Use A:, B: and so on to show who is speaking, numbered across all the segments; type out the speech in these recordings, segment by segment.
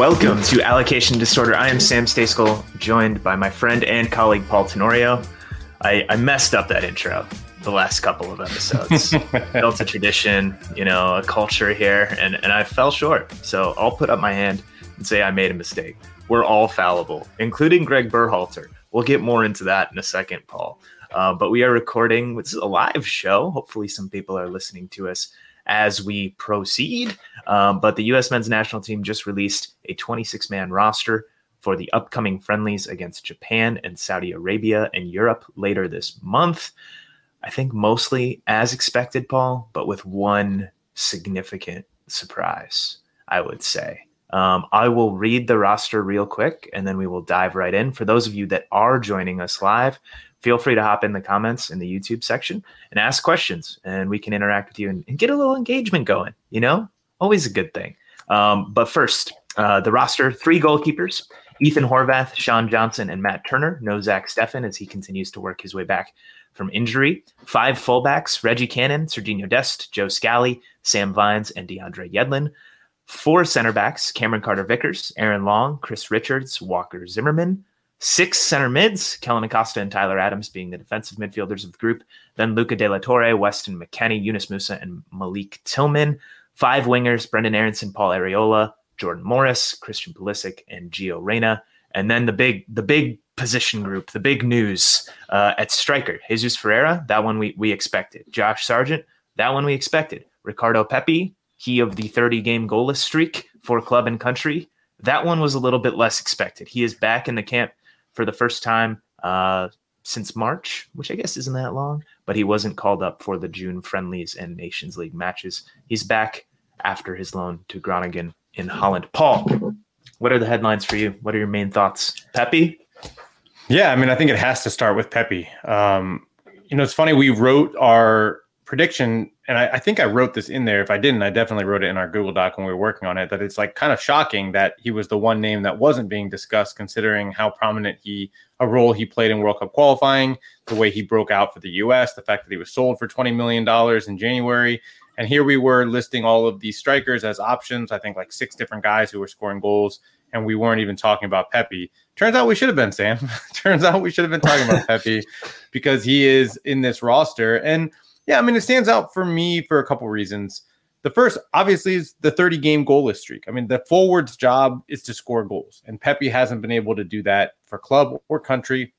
A: Welcome to Allocation Disorder. I am Sam Stejskal, joined by my friend and colleague Paul Tenorio. I, I messed up that intro the last couple of episodes. Built a tradition, you know, a culture here, and, and I fell short. So I'll put up my hand and say I made a mistake. We're all fallible, including Greg Berhalter. We'll get more into that in a second, Paul. Uh, but we are recording. This is a live show. Hopefully, some people are listening to us as we proceed. Um, but the U.S. men's national team just released a 26 man roster for the upcoming friendlies against Japan and Saudi Arabia and Europe later this month. I think mostly as expected, Paul, but with one significant surprise, I would say. Um, I will read the roster real quick and then we will dive right in. For those of you that are joining us live, feel free to hop in the comments in the YouTube section and ask questions, and we can interact with you and, and get a little engagement going. You know, always a good thing. Um, but first, uh, the roster: three goalkeepers, Ethan Horvath, Sean Johnson, and Matt Turner. No Zach Steffen as he continues to work his way back from injury. Five fullbacks: Reggie Cannon, Serginho Dest, Joe Scally, Sam Vines, and DeAndre Yedlin. Four center backs: Cameron Carter Vickers, Aaron Long, Chris Richards, Walker Zimmerman. Six center mids, Kellen Acosta and Tyler Adams being the defensive midfielders of the group. Then Luca De La Torre, Weston McKennie, Yunus Musah, and Malik Tillman. Five wingers, Brenden Aaronson, Paul Arriola, Jordan Morris, Christian Pulisic, and Gio Reyna. And then the big the big position group, the big news uh, at striker, Jesus Ferreira, that one we, we expected. Josh Sargent, that one we expected. Ricardo Pepi, he of the 30 game goalless streak for club and country, that one was a little bit less expected. He is back in the camp for the first time uh, since March, which I guess isn't that long, but he wasn't called up for the June friendlies and Nations League matches. He's back after his loan to Groningen in Holland. Paul, what are the headlines for you? What are your main thoughts? Pepi?
B: Yeah, I mean, I think it has to start with Pepi. Um, you know, it's funny. We wrote our prediction, and I, I, think I wrote this in there. If I didn't, I definitely wrote it in our Google Doc when we were working on it. That it's like kind of shocking that he was the one name that wasn't being discussed, considering how prominent he a role he played in World Cup qualifying, the way he broke out for the U.S., the fact that he was sold for twenty million dollars in January, and here we were listing all of these strikers as options. I think like six different guys who were scoring goals, and we weren't even talking about Pepi. Turns out we should have been, Sam. Turns out we should have been talking about Pepi because he is in this roster and yeah, I mean, it stands out for me for a couple reasons. The first, obviously, is the 30 game goalless streak. I mean, the forward's job is to score goals, and Pepi hasn't been able to do that for club or country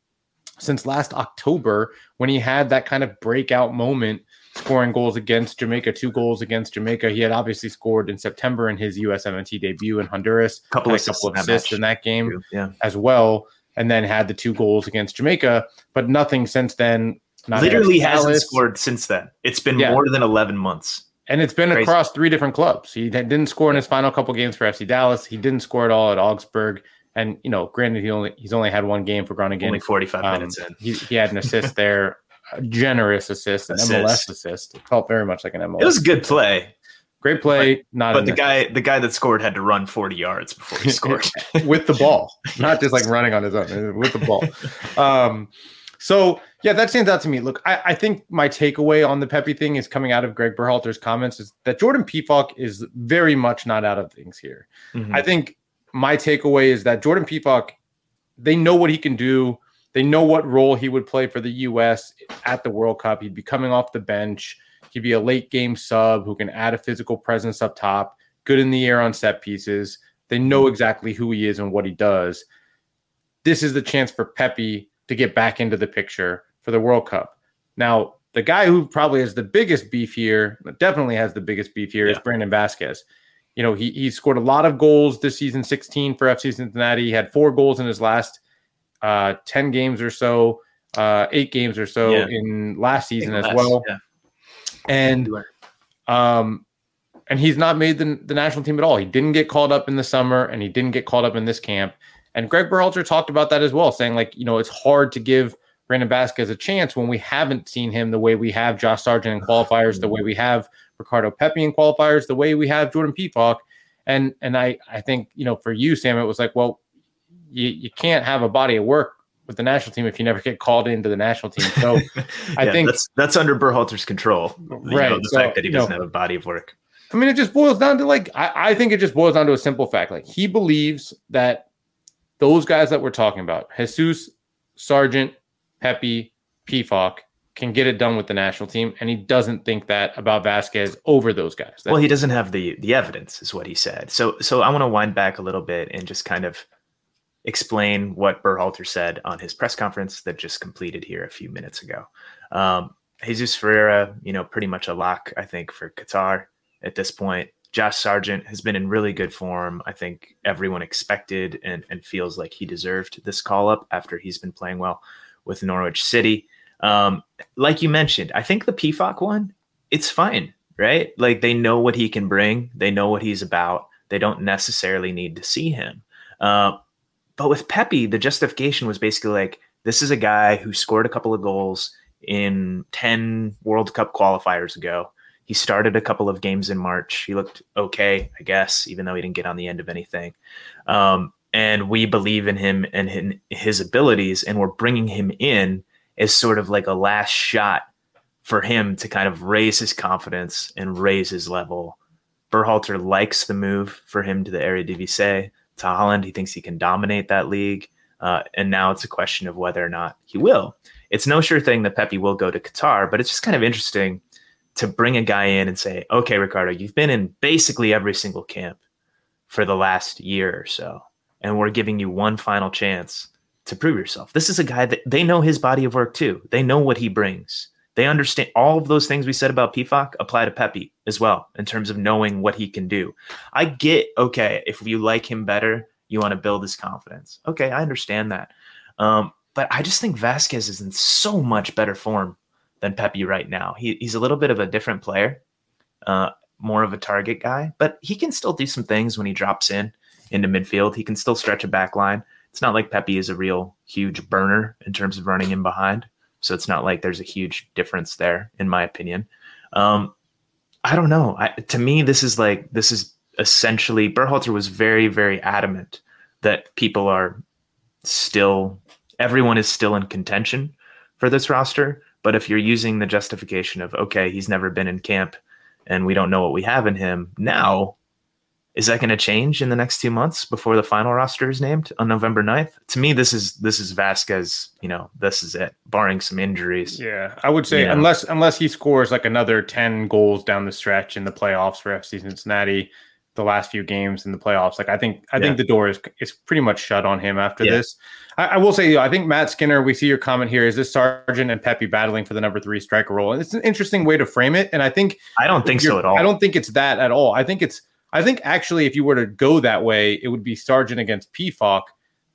B: since last October when he had that kind of breakout moment scoring goals against Jamaica, two goals against Jamaica. He had obviously scored in September in his USMNT debut in Honduras,
A: couple,
B: a couple of assists in that game
A: yeah.
B: as well, and then had the two goals against Jamaica, but nothing since then
A: not Literally hasn't scored since then. It's been yeah. more than 11 months.
B: And it's been Crazy. across three different clubs. He didn't score in his final couple games for FC Dallas. He didn't score at all at Augsburg. And you know, granted, he only he's only had one game for Groningen.
A: Only 45 um, minutes in.
B: He, he had an assist there, a generous assist, an assist. MLS assist. It felt very much like an MLS.
A: It was a good play.
B: Great play, but, not.
A: But the guy, the guy that scored had to run 40 yards before he scored
B: with the ball, not just like running on his own with the ball. Um, so yeah, that stands out to me. Look, I, I, think my takeaway on the Pepi thing is coming out of Greg Berhalter's comments is that Jordan Pefok is very much not out of things here. Mm-hmm. I think my takeaway is that Jordan Pefok, they know what he can do. They know what role he would play for the U.S. at the World Cup. He'd be coming off the bench. He'd be a late game sub who can add a physical presence up top, good in the air on set pieces. They know exactly who he is and what he does. This is the chance for Pepi to get back into the picture for the World Cup. Now, the guy who probably has the biggest beef here, definitely has the biggest beef here, yeah. is Brandon Vazquez. You know, he he scored a lot of goals this season, 16 for FC Cincinnati. He had four goals in his last uh, 10 games or so, uh, eight games or so yeah. in last season as last, well. Yeah. And um, and he's not made the, the national team at all. He didn't get called up in the summer, and he didn't get called up in this camp. And Greg Berhalter talked about that as well, saying like, you know, it's hard to give Brandon Vazquez a chance when we haven't seen him the way we have Josh Sargent in qualifiers, the way we have Ricardo Pepi in qualifiers, the way we have Jordan Pefok. And and I I think you know for you Sam, it was like, well, you you can't have a body of work with the national team if you never get called into the national team. So I think
A: that's that's under Berhalter's control. Right, know, the so, fact that he doesn't know, have a body of work.
B: I mean, it just boils down to like I, I think it just boils down to a simple fact. Like he believes that those guys that we're talking about, Jesus, Sargent, Pepi, Pefok, can get it done with the national team, and he doesn't think that about Vazquez over those guys.
A: Well, he doesn't have the the evidence, is what he said. So, so I want to wind back a little bit and just kind of explain what Berhalter said on his press conference that just completed here a few minutes ago. Um, Jesus Ferreira, you know, pretty much a lock, I think, for Qatar at this point. Josh Sargent has been in really good form. I think everyone expected and, and feels like he deserved this call up after he's been playing well with Norwich City. Um, like you mentioned, I think the Pefok one, it's fine, right? Like they know what he can bring, they know what he's about. They don't necessarily need to see him. Uh, but with Pepi, the justification was basically like, this is a guy who scored a couple of goals in 10 World Cup qualifiers ago. He started a couple of games in March. He looked okay, I guess, even though he didn't get on the end of anything. Um, and we believe in him and his abilities, and we're bringing him in as sort of like a last shot for him to kind of raise his confidence and raise his level. Berhalter likes the move for him to the Eredivisie, to Holland. He thinks he can dominate that league. Uh, and now it's a question of whether or not he will. It's no sure thing that Pepi will go to Qatar, but it's just kind of interesting to bring a guy in and say, okay, Ricardo, you've been in basically every single camp for the last year or so, and we're giving you one final chance to prove yourself. This is a guy that they know his body of work too. They know what he brings. They understand all of those things we said about Pefok apply to Pepi as well in terms of knowing what he can do. I get okay if you like him better, you want to build his confidence. Okay, I understand that. Um, but I just think Vazquez is in so much better form than Pepi right now. He, he's a little bit of a different player, uh, more of a target guy, but he can still do some things when he drops in into midfield. He can still stretch a back line. It's not like Pepi is a real huge burner in terms of running in behind. So it's not like there's a huge difference there, in my opinion. Um, I don't know. I, to me, this is like this is essentially Berhalter was very, very adamant that people are still everyone is still in contention for this roster. But if you're using the justification of, okay, he's never been in camp and we don't know what we have in him now, is that going to change in the next two months before the final roster is named on November 9th? To me, this is this is Vazquez, you know, this is it, barring some injuries.
B: Yeah. I would say unless unless he scores like another 10 goals down the stretch in the playoffs for FC Cincinnati, the last few games in the playoffs. Like I think I yeah. think the door is is pretty much shut on him after yeah. this. I, I, will say I think Matt Skinner. We see your comment here. Is this Sargent and Pepi battling for the number three striker role? And it's an interesting way to frame it. And I think
A: I don't think so at all.
B: I don't think it's that at all. I think it's I think actually if you were to go that way, it would be Sargent against Pefok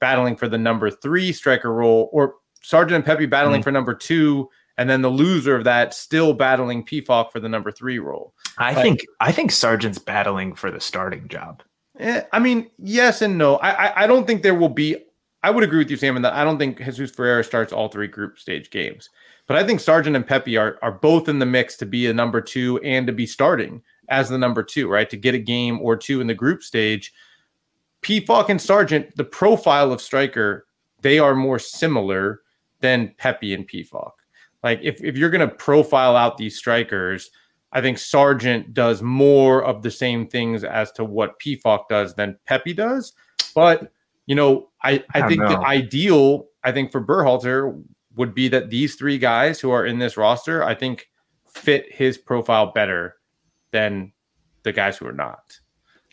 B: battling for the number three striker role, or Sargent and Pepi battling mm-hmm. for number two and then the loser of that still battling Pefok for the number three role.
A: I think I think Sargent's battling for the starting job.
B: Eh, I mean, yes and no. I, I, I don't think there will be. I would agree with you, Sam, in that I don't think Jesus Ferreira starts all three group stage games. But I think Sargent and Pepi are are both in the mix to be a number two and to be starting as the number two, right? To get a game or two in the group stage. Pefok and Sargent, the profile of striker, they are more similar than Pepi and Pefok. Like if, if you're going to profile out these strikers, I think Sargent does more of the same things as to what Pefok does than Pepi does. But you know, I, I, I think know. the ideal, I think for Berhalter would be that these three guys who are in this roster, I think fit his profile better than the guys who are not.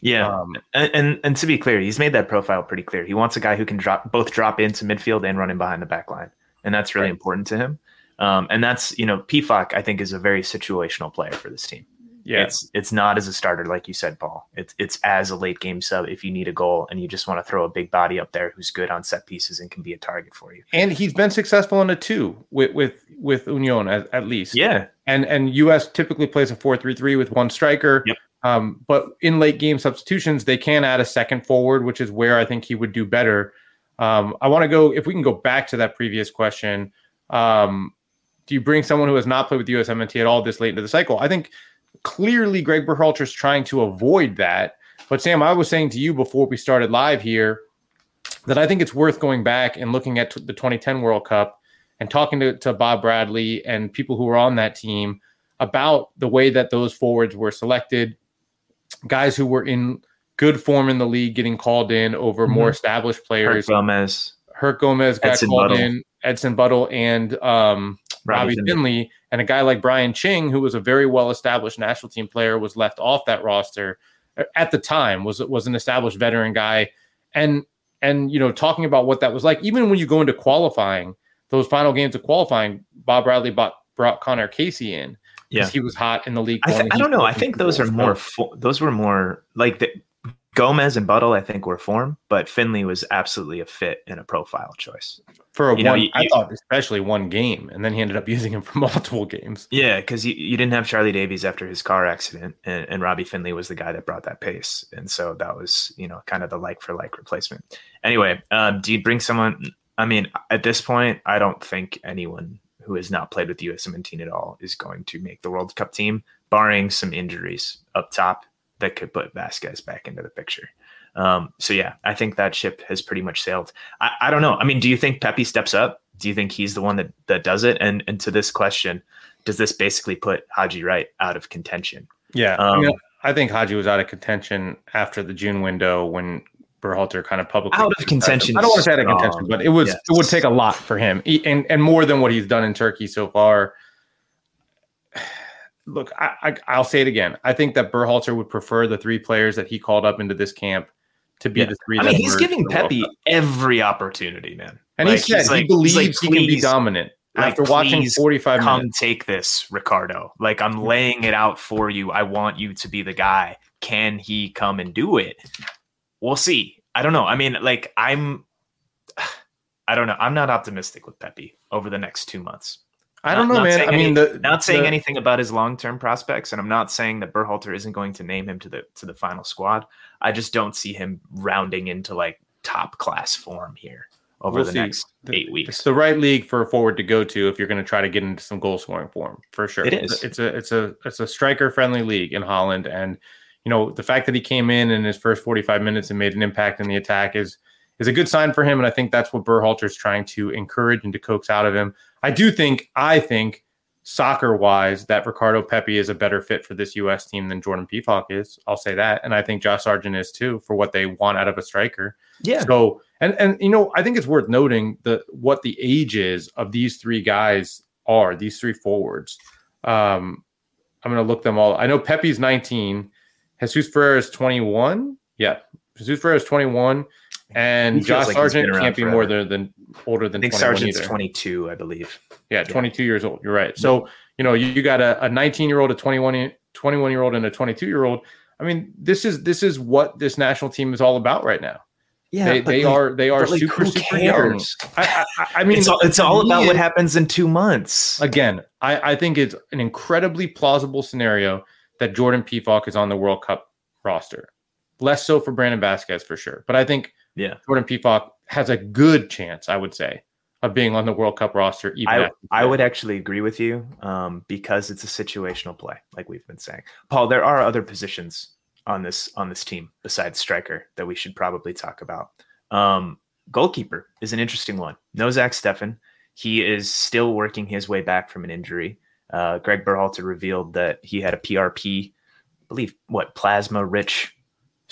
A: Yeah, um, and, and, and to be clear, he's made that profile pretty clear. He wants a guy who can drop both drop into midfield and run in behind the back line, and that's really right. important to him. Um, and that's you know, Pefok I think is a very situational player for this team. Yeah, it's it's not as a starter like you said, Paul. It's it's as a late game sub if you need a goal and you just want to throw a big body up there who's good on set pieces and can be a target for you.
B: And he's been successful in a two with with with Union at, at least.
A: Yeah,
B: and and US typically plays a four three three with one striker.
A: Yep.
B: Um, but in late game substitutions, they can add a second forward, which is where I think he would do better. Um, I want to go if we can go back to that previous question. Um, do you bring someone who has not played with the USMNT at all this late into the cycle? I think clearly Greg Berhalter is trying to avoid that. But Sam, I was saying to you before we started live here that I think it's worth going back and looking at the 2010 World Cup and talking to, to Bob Bradley and people who were on that team about the way that those forwards were selected, guys who were in good form in the league getting called in over mm-hmm. more established players.
A: Herc Gomez.
B: Herc Gomez got Edson called Buddle. in, Edson Buddle and um, Robbie. Findley. And a guy like Brian Ching, who was a very well established national team player, was left off that roster uh, at the time, was was an established veteran guy. And and you know, talking about what that was like, even when you go into qualifying, those final games of qualifying, Bob Bradley bought, brought Conor Casey in
A: yeah.
B: he was hot in the league.
A: I, th- I don't know. I think those are more. Fo- those were more like the, Gomez and Buddle. I think were form, but Findley was absolutely a fit and a profile choice
B: for a you one. Know, you, I thought especially one game, and then he ended up using him for multiple games.
A: Yeah, because you, you didn't have Charlie Davies after his car accident, and, and Robbie Findley was the guy that brought that pace, and so that was you know kind of the like for like replacement. Anyway, um, do you bring someone? I mean, at this point, I don't think anyone who has not played with the USMNT at all is going to make the World Cup team, barring some injuries up top that could put Vazquez back into the picture. Um, so yeah, I think that ship has pretty much sailed. I, I don't know. I mean, do you think Pepi steps up? Do you think he's the one that that does it? And and to this question, does this basically put Haji Wright out of contention?
B: Yeah, um, I, mean, I think Haji was out of contention after the June window when Berhalter kind of publicly
A: out of contention.
B: I don't want to say out of contention, but it was yes. it would take a lot for him, and and more than what he's done in Turkey so far. Look, I, I will say it again. I think that Berhalter would prefer the three players that he called up into this camp to be yeah. the three.
A: I mean, he's giving Pepi every opportunity, man.
B: And like, he said he like, believes like, he can be dominant. After watching 45
A: come
B: minutes.
A: take this, Ricardo. Like I'm laying it out for you. I want you to be the guy. Can he come and do it? we'll see. I don't know. I mean, like I'm, I don't know. I'm not optimistic with Pepi over the next two months.
B: I don't not, know, man. I mean,
A: the, not saying the, anything about his long term prospects, and I'm not saying that Berhalter isn't going to name him to the to the final squad. I just don't see him rounding into like top class form here over we'll the see. next eight weeks.
B: It's the right league for a forward to go to if you're going to try to get into some goal scoring form for sure.
A: It is.
B: It's a it's a it's a striker friendly league in Holland, and you know, the fact that he came in in his first 45 minutes and made an impact in the attack is is a good sign for him. And I think that's what Berhalter is trying to encourage and to coax out of him. I do think, I think, soccer wise, that Ricardo Pepi is a better fit for this U.S. team than Jordan Pefok is. I'll say that, and I think Josh Sargent is too for what they want out of a striker.
A: Yeah.
B: So, and and you know, I think it's worth noting the what the ages of these three guys are. These three forwards. Um, I'm going to look them all. I know Pepi's 19. Jesus Ferrer is 21. Yeah, Jesus Ferrer is 21, and Josh like Sargent can't be more than, than older than.
A: I think Sargent's either. 22, I believe.
B: Yeah, 22 yeah. years old. You're right. So you know you, you got a, a 19 year old, a 21 21 year old, and a 22 year old. I mean, this is this is what this national team is all about right now. Yeah, they, they like, are they are like, super super young.
A: I, I, I, mean, it's all, it's all about what happens in two months.
B: Again, I, I think it's an incredibly plausible scenario that Jordan Pefok is on the World Cup roster. Less so for Brandon Vazquez for sure, but I think
A: yeah,
B: Jordan Pefok has a good chance. I would say of being on the World Cup roster. Even
A: I, I would actually agree with you um, because it's a situational play, like we've been saying. Paul, there are other positions on this on this team besides striker that we should probably talk about. Um, goalkeeper is an interesting one. No Zach Steffen. He is still working his way back from an injury. Uh, Greg Berhalter revealed that he had a PRP, I believe, what plasma rich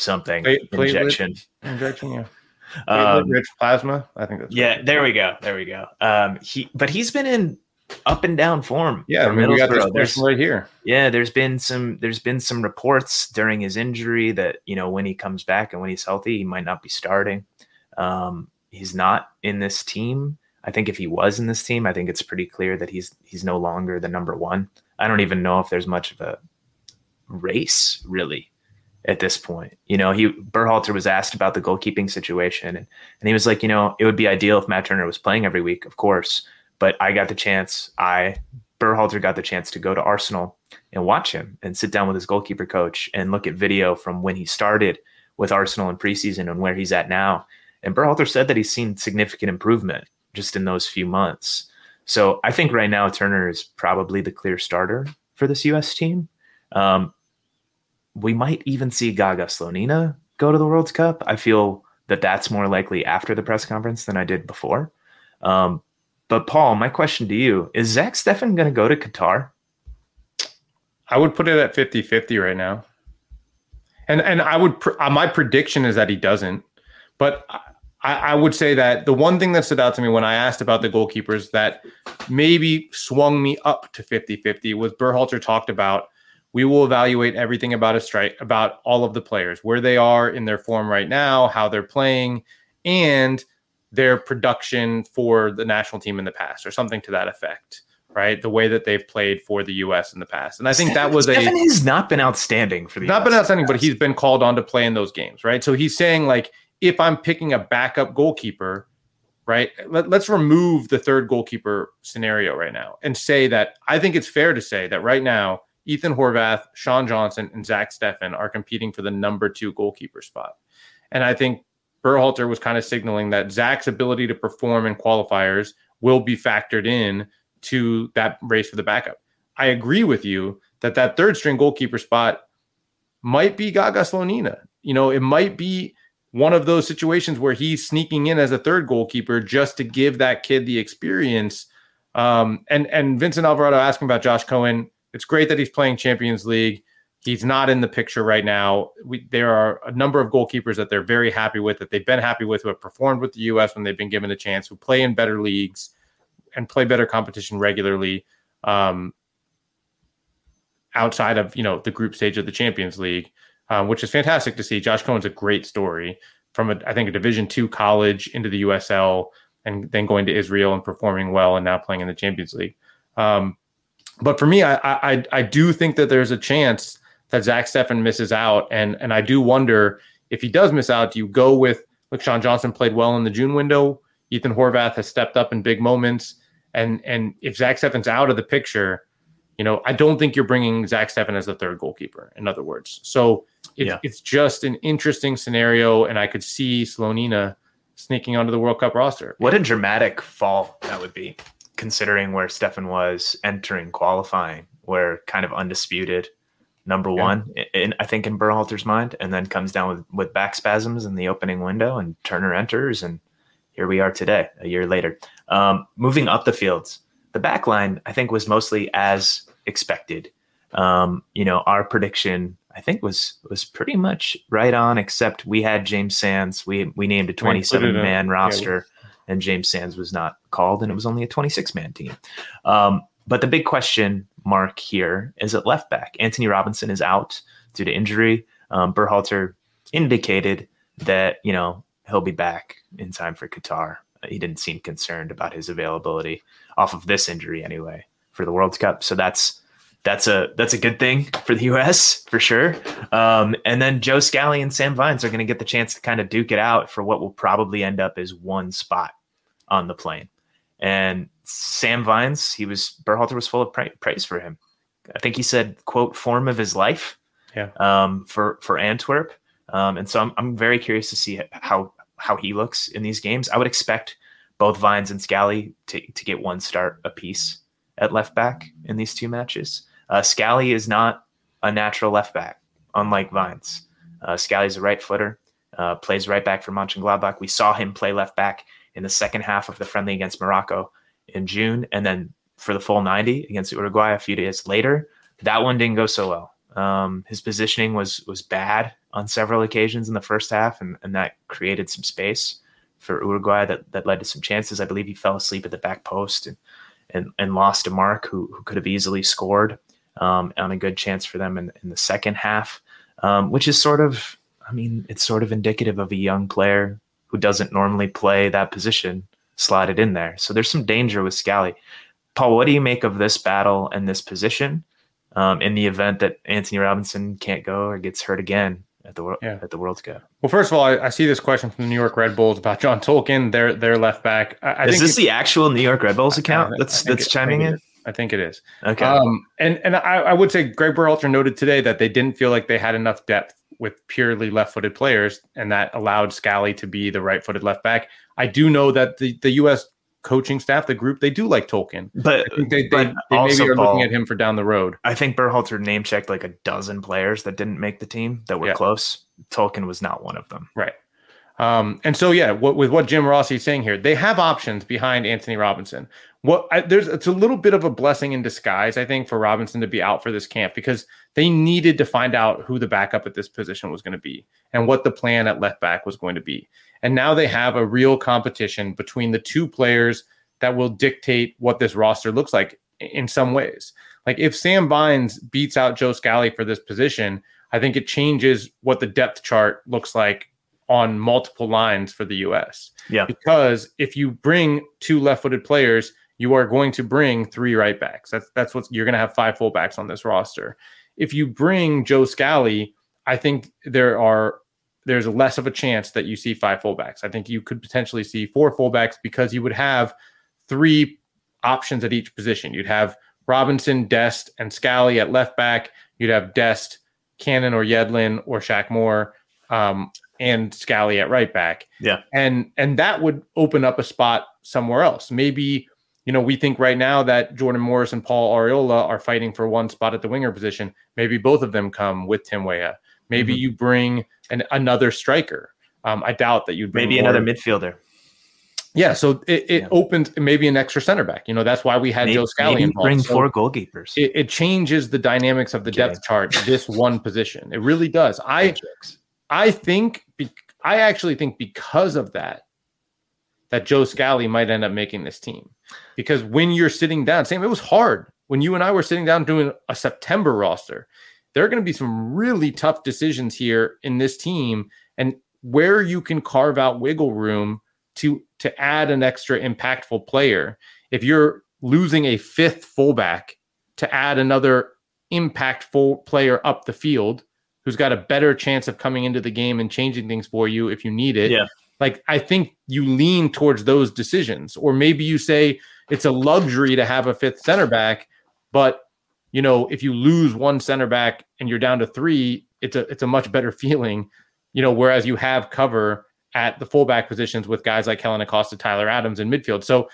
A: something Play, injection.
B: Injection, yeah. Um, rich plasma. I think that's
A: yeah. Right. There we go. There we go. Um, he, but he's been in up and down form.
B: Yeah, I mean, we got this person right here.
A: Yeah, there's been some there's been some reports during his injury that you know when he comes back and when he's healthy, he might not be starting. Um, he's not in this team. I think if he was in this team, I think it's pretty clear that he's he's no longer the number one. I don't even know if there's much of a race really at this point. You know, he Berhalter was asked about the goalkeeping situation and, and he was like, you know, it would be ideal if Matt Turner was playing every week, of course. But I got the chance, I Berhalter got the chance to go to Arsenal and watch him and sit down with his goalkeeper coach and look at video from when he started with Arsenal in preseason and where he's at now. And Berhalter said that he's seen significant improvement just in those few months. So I think right now Turner is probably the clear starter for this U.S. team. Um, we might even see Gaga Slonina go to the World Cup. I feel that that's more likely after the press conference than I did before. Um, but Paul, my question to you is Zach Steffen going to go to Qatar?
B: I would put it at 50 50 right now. And, and I would, uh, my prediction is that he doesn't. But I, I, would say that the one thing that stood out to me when I asked about the goalkeepers that maybe swung me up to 50 50 was Berhalter talked about we will evaluate everything about a strike, about all of the players, where they are in their form right now, how they're playing, and their production for the national team in the past, or something to that effect right? The way that they've played for the U.S. in the past, and I think that was
A: Steffen a has not been outstanding for the
B: not US been outstanding, but he's been called on to play in those games, right? So he's saying like if I'm picking a backup goalkeeper, right? Let, us remove the third goalkeeper scenario right now and say that I think it's fair to say that right now, Ethan Horvath, Sean Johnson, and Zach Steffen are competing for the number two goalkeeper spot. And I think Berhalter was kind of signaling that Zach's ability to perform in qualifiers will be factored in to that race for the backup. I agree with you that that third string goalkeeper spot might be Gaga Slonina. You know, it might be one of those situations where he's sneaking in as a third goalkeeper just to give that kid the experience. Um, and and Vincent Alvarado asking about Josh Cohen. It's great that he's playing Champions League. He's not in the picture right now. We, there are a number of goalkeepers that they're very happy with, that they've been happy with, who have performed with the U.S. when they've been given a chance, who play in better leagues and play better competition regularly. Um, outside of you know the group stage of the Champions League um, which is fantastic to see. Josh Cohen's a great story from a, I think a Division two college into the USL and then going to Israel and performing well and now playing in the Champions League. Um, but for me, I, I I do think that there's a chance that Zach Steffen misses out, and and I do wonder if he does miss out. Do you go with look? Sean Johnson played well in the June window. Ethan Horvath has stepped up in big moments, and and if Zach Steffen's out of the picture, you know, I don't think you're bringing Zach Steffen as the third goalkeeper. In other words, so it's, yeah. it's just an interesting scenario, and I could see Slonina sneaking onto the World Cup roster.
A: What a dramatic fall that would be, considering where Steffen was entering qualifying, where kind of undisputed number yeah. one, in, I think in Berhalter's mind, and then comes down with, with back spasms in the opening window, and Turner enters, and here we are today, a year later. Um, moving up the fields, the back line, I think, was mostly as expected. Um, you know, our prediction I think was was pretty much right on, except we had James Sands. We we named a 27 man roster, and James Sands was not called, and it was only a 26 man team. Um, but the big question mark here is at left back. Anthony Robinson is out due to injury. Um, indicated that you know he'll be back in time for Qatar. He didn't seem concerned about his availability off of this injury anyway for the World Cup. So that's that's a that's a good thing for the U.S. for sure. Um, and then Joe Scally and Sam Vines are going to get the chance to kind of duke it out for what will probably end up as one spot on the plane. And Sam Vines, he was Berhalter was full of pra- praise for him. I think he said, "quote form of his life."
B: Yeah.
A: Um, for for Antwerp, um, and so I'm I'm very curious to see how how he looks in these games. I would expect both Vines and Scally to, to get one start apiece at left back in these two matches. Uh, Scally is not a natural left back, unlike Vines. Uh, Scally's a right footer, uh, plays right back for Mönchengladbach. We saw him play left back in the second half of the friendly against Morocco in June, and then for the full 90 against Uruguay a few days later. That one didn't go so well. Um, his positioning was was bad on several occasions in the first half, and, and that created some space for Uruguay that, that led to some chances. I believe he fell asleep at the back post and and, and lost a mark who, who could have easily scored um, on a good chance for them in, in the second half, um, which is sort of, I mean, it's sort of indicative of a young player who doesn't normally play that position slotted in there. So there's some danger with Scally. Paul, what do you make of this battle and this position um, in the event that Anthony Robinson can't go or gets hurt again? at the yeah. at the World Cup.
B: Well, first of all, I, I, see this question from the New York Red Bulls about John Tolkin, their their left back. I,
A: I is this the actual New York Red Bulls account that's that's it, chiming in?
B: I think it is.
A: Okay.
B: Um, and and I, I would say Greg Berhalter noted today that they didn't feel like they had enough depth with purely left-footed players, and that allowed Scally to be the right-footed left back. I do know that the the U.S coaching staff, the group, they do like Tolkin,
A: But
B: they, they, but they maybe are Paul, looking at him for down the road.
A: I think Berhalter name checked like a dozen players that didn't make the team that were yeah. close. Tolkin was not one of them.
B: Right. Um, and so, yeah, what, with what Jim Rossi is saying here, they have options behind Anthony Robinson. What I, there's it's a little bit of a blessing in disguise, I think, for Robinson to be out for this camp because they needed to find out who the backup at this position was going to be and what the plan at left back was going to be. And now they have a real competition between the two players that will dictate what this roster looks like in some ways. Like if Sam Vines beats out Joe Scally for this position, I think it changes what the depth chart looks like on multiple lines for the US.
A: Yeah.
B: Because if you bring two left-footed players, you are going to bring three right backs. That's that's what you're going to have five fullbacks on this roster. If you bring Joe Scally, I think there are there's less of a chance that you see five fullbacks. I think you could potentially see four fullbacks because you would have three options at each position. You'd have Robinson, Dest, and Scally at left back. You'd have Dest, Cannon, or Yedlin, or Shaq Moore, um, and Scally at right back.
A: Yeah,
B: and and that would open up a spot somewhere else. Maybe you know we think right now that Jordan Morris and Paul Arriola are fighting for one spot at the winger position. Maybe both of them come with Tim Weah. Maybe mm-hmm. you bring an, another striker. Um, I doubt that you'd
A: maybe another midfielder.
B: Yeah, so it, it yeah. opened maybe an extra center back. You know, that's why we had maybe, Joe Scally involved.
A: Bring
B: so
A: four goalkeepers.
B: It, it, changes the dynamics of the okay. depth chart. This one position, it really does. I, I think, be, I actually think because of that, that Joe Scally might end up making this team, because when you're sitting down, same, it was hard when you and I were sitting down doing a September roster there are going to be some really tough decisions here in this team and where you can carve out wiggle room to to add an extra impactful player. If you're losing a fifth fullback to add another impactful player up the field who's got a better chance of coming into the game and changing things for you if you need it.
A: Yeah.
B: Like I think you lean towards those decisions or maybe you say it's a luxury to have a fifth center back but you know, if you lose one center back and you're down to three, it's a it's a much better feeling, you know, whereas you have cover at the fullback positions with guys like Kellen Acosta, Tyler Adams in midfield. So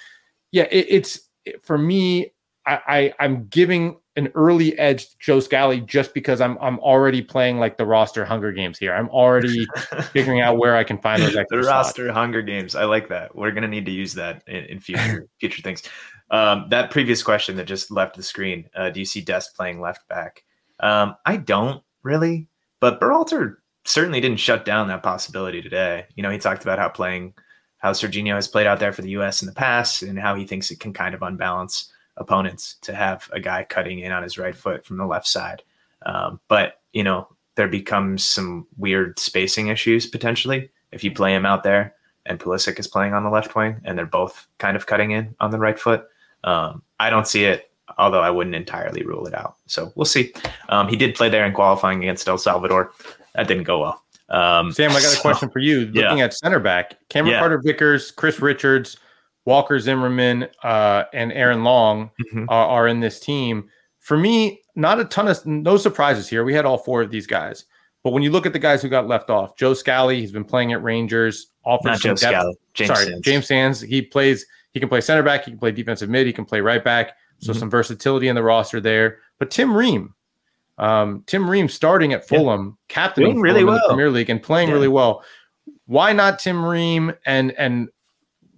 B: yeah, it, it's for me, I, I am giving an early edge Joe Scally just because I'm I'm already playing like the roster Hunger Games here. I'm already figuring out where I can find those
A: extra the roster slots. Hunger Games. I like that. We're gonna need to use that in, in future future things. Um, that previous question that just left the screen. Uh, do you see Dest playing left back? Um, I don't really, but Berhalter certainly didn't shut down that possibility today. You know, he talked about how playing how Serginho has played out there for the U.S. in the past and how he thinks it can kind of unbalance opponents to have a guy cutting in on his right foot from the left side. Um, but you know, there becomes some weird spacing issues potentially if you play him out there and Pulisic is playing on the left wing and they're both kind of cutting in on the right foot. Um, I don't see it, although I wouldn't entirely rule it out. So we'll see. Um, he did play there in qualifying against El Salvador. That didn't go well. Um,
B: Sam, I got a so, question for you. Looking yeah. at center back, Cameron yeah. Carter Vickers, Chris Richards, Walker Zimmerman, uh, and Aaron Long mm-hmm. are, are in this team. For me, not a ton of no surprises here. We had all four of these guys, But when you look at the guys who got left off, Joe Scally, he's been playing at Rangers.
A: Offers Not Joe depth. Scally. James
B: Sorry,
A: Sands.
B: James Sands. He plays. He can play center back. He can play defensive mid. He can play right back. So mm-hmm. some versatility in the roster there. But Tim Ream, um, Tim Ream starting at Fulham, yeah. captaining really well. in the Premier League and playing yeah. really well. Why not Tim Ream? And and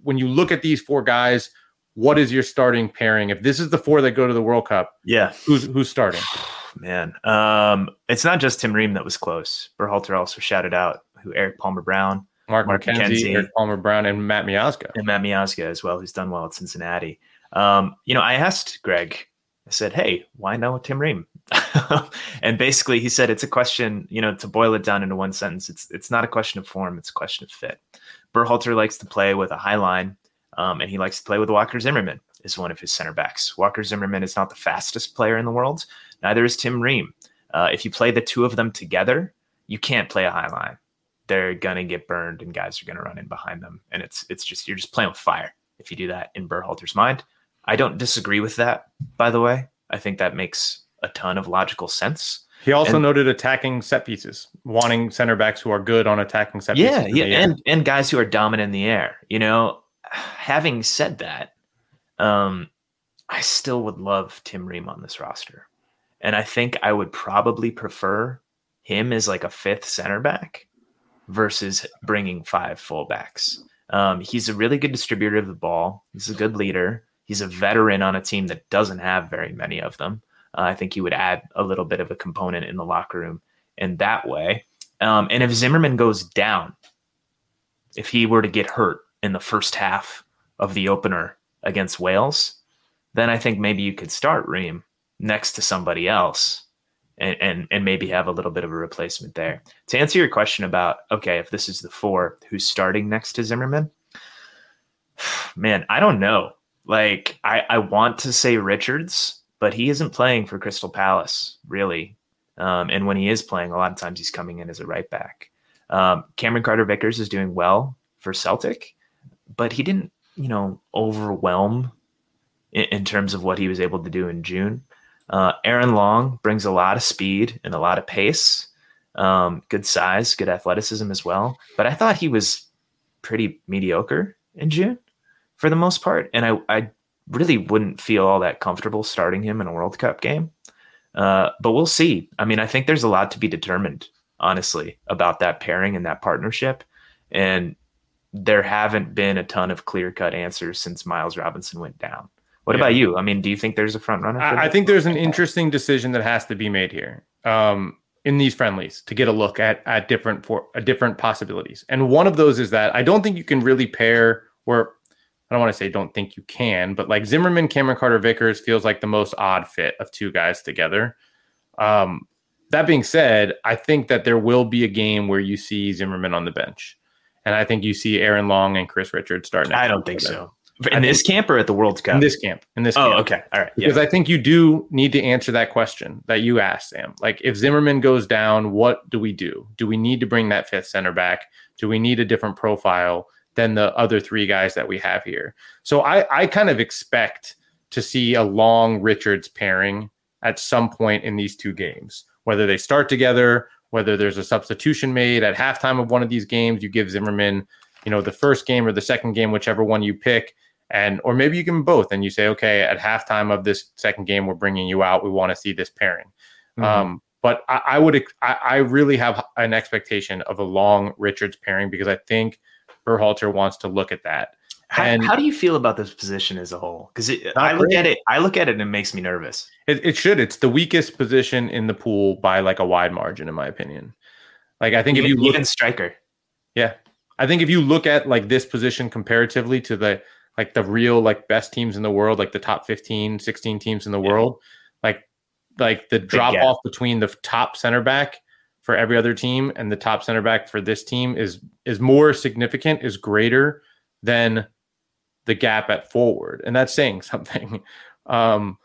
B: when you look at these four guys, what is your starting pairing? If this is the four that go to the World Cup,
A: yeah,
B: who's who's starting?
A: Man, um, it's not just Tim Ream that was close. Berhalter also shouted out who Erik Palmer Brown,
B: Mark, Mark McKenzie, McKenzie, Erik Palmer Brown, and Matt Miazga,
A: and Matt Miazga as well, who's done well at Cincinnati. Um, you know, I asked Greg. I said, "Hey, why no Tim Ream?" and basically, he said it's a question. You know, to boil it down into one sentence, it's it's not a question of form; it's a question of fit. Berhalter likes to play with a high line um, and he likes to play with Walker Zimmerman is one of his center backs. Walker Zimmerman is not the fastest player in the world. Neither is Tim Ream. Uh, if you play the two of them together, you can't play a high line. They're gonna get burned, and guys are gonna run in behind them, and it's it's just you're just playing with fire if you do that in Berhalter's mind. I don't disagree with that, by the way. I think that makes a ton of logical sense.
B: He also and, noted attacking set pieces, wanting center backs who are good on attacking set
A: yeah,
B: pieces.
A: Yeah, yeah, and and guys who are dominant in the air. You know, having said that, um, I still would love Tim Ream on this roster. And I think I would probably prefer him as like a fifth center back versus bringing five fullbacks. Um, he's a really good distributor of the ball. He's a good leader. He's a veteran on a team that doesn't have very many of them. Uh, I think he would add a little bit of a component in the locker room in that way. Um, and if Zimmerman goes down, if he were to get hurt, in the first half of the opener against Wales, then I think maybe you could start Ream next to somebody else and, and, and maybe have a little bit of a replacement there. To answer your question about, okay, if this is the four, who's starting next to Zimmerman? Man, I don't know. Like, I, I want to say Richards, but he isn't playing for Crystal Palace, really. Um, and when he is playing, a lot of times he's coming in as a right back. Um, Cameron Carter Vickers is doing well for Celtic but he didn't, you know, overwhelm in, in terms of what he was able to do in June. Uh, Aaron Long brings a lot of speed and a lot of pace, um, good size, good athleticism as well. But I thought he was pretty mediocre in June for the most part, and I, I really wouldn't feel all that comfortable starting him in a World Cup game. Uh, but we'll see. I mean, I think there's a lot to be determined, honestly, about that pairing and that partnership. And there haven't been a ton of clear cut answers since Miles Robinson went down. What yeah. about you? I mean, do you think there's a front runner?
B: I, I, think there's an interesting decision that has to be made here um, in these friendlies to get a look at at different for uh, different possibilities. And one of those is that I don't think you can really pair or I don't want to say don't think you can, but like Zimmerman, Cameron Carter Vickers feels like the most odd fit of two guys together. Um, that being said, I think that there will be a game where you see Zimmerman on the bench. And I think you see Aaron Long and Chris Richards starting.
A: I don't think so. In I this camp or at the World Cup?
B: In this camp. In this.
A: Oh,
B: camp.
A: okay. All right.
B: Because. I think you do need to answer that question that you asked, Sam. Like, if Zimmerman goes down, what do we do? Do we need to bring that fifth center back? Do we need a different profile than the other three guys that we have here? So I, I kind of expect to see a long Richards pairing at some point in these two games, whether they start together whether there's a substitution made at halftime of one of these games, you give Zimmerman, you know, the first game or the second game, whichever one you pick, and or maybe you give them both, and you say, okay, at halftime of this second game, we're bringing you out. We want to see this pairing. Mm-hmm. Um, but I, I would, I, I, really have an expectation of a long Richards pairing because I think Berhalter wants to look at that.
A: How, and how do you feel about this position as a whole? Because I look great. at it, I look at it, and it makes me nervous.
B: It, it, should. It's the weakest position in the pool by like a wide margin, in my opinion. Like I think
A: even,
B: if you look,
A: even striker,
B: yeah, I think if you look at like this position comparatively to the like the real like best teams in the world, like the top 15, 16 teams in the yeah. world, like like the Big drop gap. off between the top center back for every other team and the top center back for this team is is more significant, is greater than the gap at forward, and that's saying something. Um,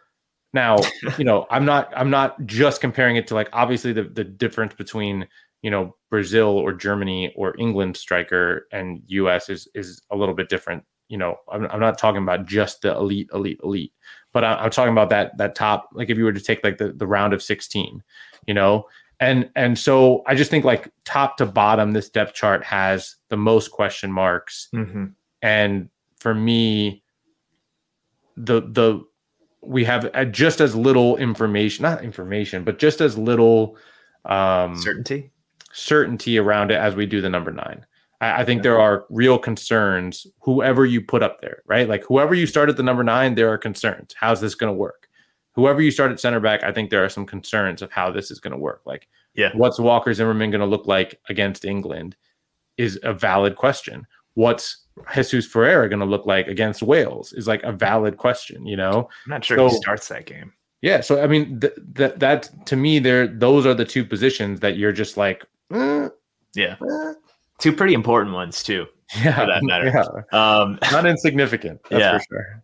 B: now, you know, I'm not I'm not just comparing it to like obviously the the difference between you know Brazil or Germany or England striker and U.S. is is a little bit different. You know, I'm, I'm not talking about just the elite, elite, elite, but I, I'm talking about that that top. Like if you were to take like the the round of 16, you know, And and so I just think like top to bottom, this depth chart has the most question marks.
A: Mm-hmm.
B: And for me, the the we have uh, just as little information, not information, but just as little um,
A: certainty
B: certainty around it as we do the number nine. I, I think there are real concerns. Whoever you put up there, right? Like whoever you start at the number nine, there are concerns. How's this going to work? Whoever you start at center back, I think there are some concerns of how this is going to work. Like,
A: yeah,
B: what's Walker Zimmerman going to look like against England is a valid question. What's Jesus Ferreira going to look like against Wales is like a valid question. You know,
A: I'm not sure
B: So-
A: he starts that game.
B: yeah. So I mean, th- that that to me, there those are the two positions that you're just like, eh,
A: Yeah,
B: eh.
A: two pretty important ones too.
B: yeah,
A: that matter.
B: yeah,
A: Um,
B: not insignificant. That's
A: Yeah.
B: for sure.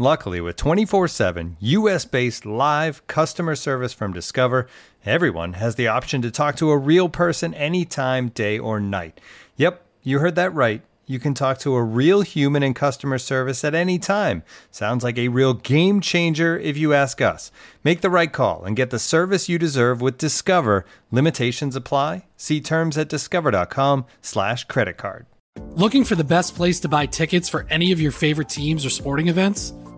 C: Luckily, with 24 7 US based live customer service from Discover, everyone has the option to talk to a real person anytime, day or night. Yep, you heard that right. You can talk to a real human in customer service at any time. Sounds like a real game changer if you ask us. Make the right call and get the service you deserve with Discover. Limitations apply. See terms at discover.com/slash credit card.
D: Looking for the best place to buy tickets for any of your favorite teams or sporting events?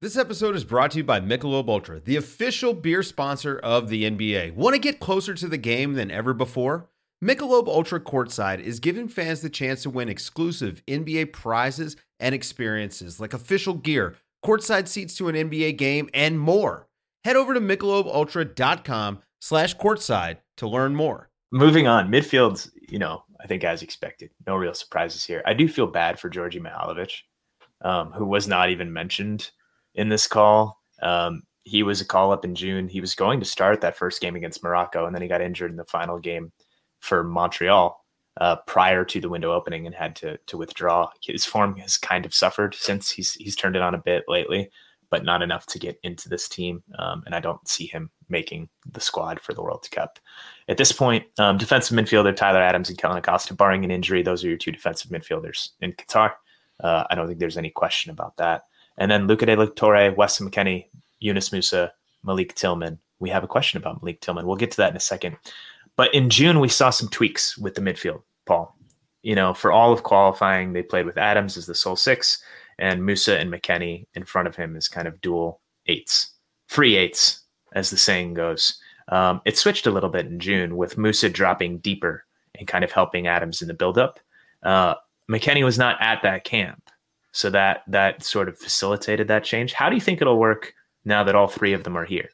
E: This episode is brought to you by Michelob Ultra, the official beer sponsor of the NBA. Want to get closer to the game than ever before? Michelob Ultra Courtside is giving fans the chance to win exclusive NBA prizes and experiences like official gear, courtside seats to an NBA game, and more. Head over to michelobultra.com slash courtside to learn more.
A: moving on, midfield's, you know, I think as expected, no real surprises here. I do feel bad for Georgi Mihailovic, um, who was not even mentioned in this call. Um, he was a call up in June. He was going to start that first game against Morocco, and then he got injured in the final game for Montreal uh, prior to the window opening and had to to withdraw. His form has kind of suffered since he's he's turned it on a bit lately, but not enough to get into this team. Um, and I don't see him making the squad for the World Cup. At this point, um, defensive midfielder Tyler Adams and Kellen Acosta, barring an injury, those are your two defensive midfielders in Qatar. Uh, I don't think there's any question about that. And then Luca De La Torre, Weston McKennie, Yunus Musah, Malik Tillman. We have a question about Malik Tillman. We'll get to that in a second. But in June, we saw some tweaks with the midfield, Paul. You know, for all of qualifying, they played with Adams as the sole six and Musah and McKennie in front of him as kind of dual eights, free eights, as the saying goes. Um, it switched a little bit in June with Musah dropping deeper and kind of helping Adams in the buildup. Uh, McKennie was not at that camp, so that that sort of facilitated that change. How do you think it'll work now that all three of them are here?